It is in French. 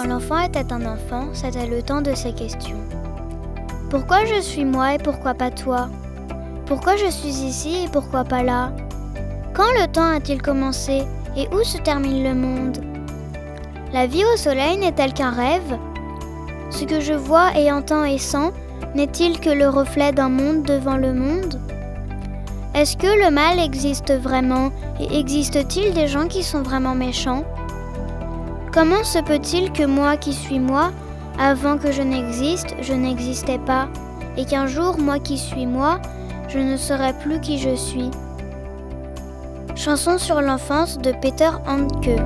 Quand l'enfant était un enfant, c'était le temps de ses questions. Pourquoi je suis moi et pourquoi pas toi? Pourquoi je suis ici et pourquoi pas là? Quand le temps a-t-il commencé et où se termine le monde? La vie au soleil n'est-elle qu'un rêve? Ce que je vois et entends et sens n'est-il que le reflet d'un monde devant le monde? Est-ce que le mal existe vraiment et existe-t-il des gens qui sont vraiment méchants? Comment se peut-il que moi qui suis moi, avant que je n'existe, je n'existais pas, et qu'un jour, moi qui suis moi, je ne serai plus qui je suis? Chanson sur l'enfance de Peter Handke.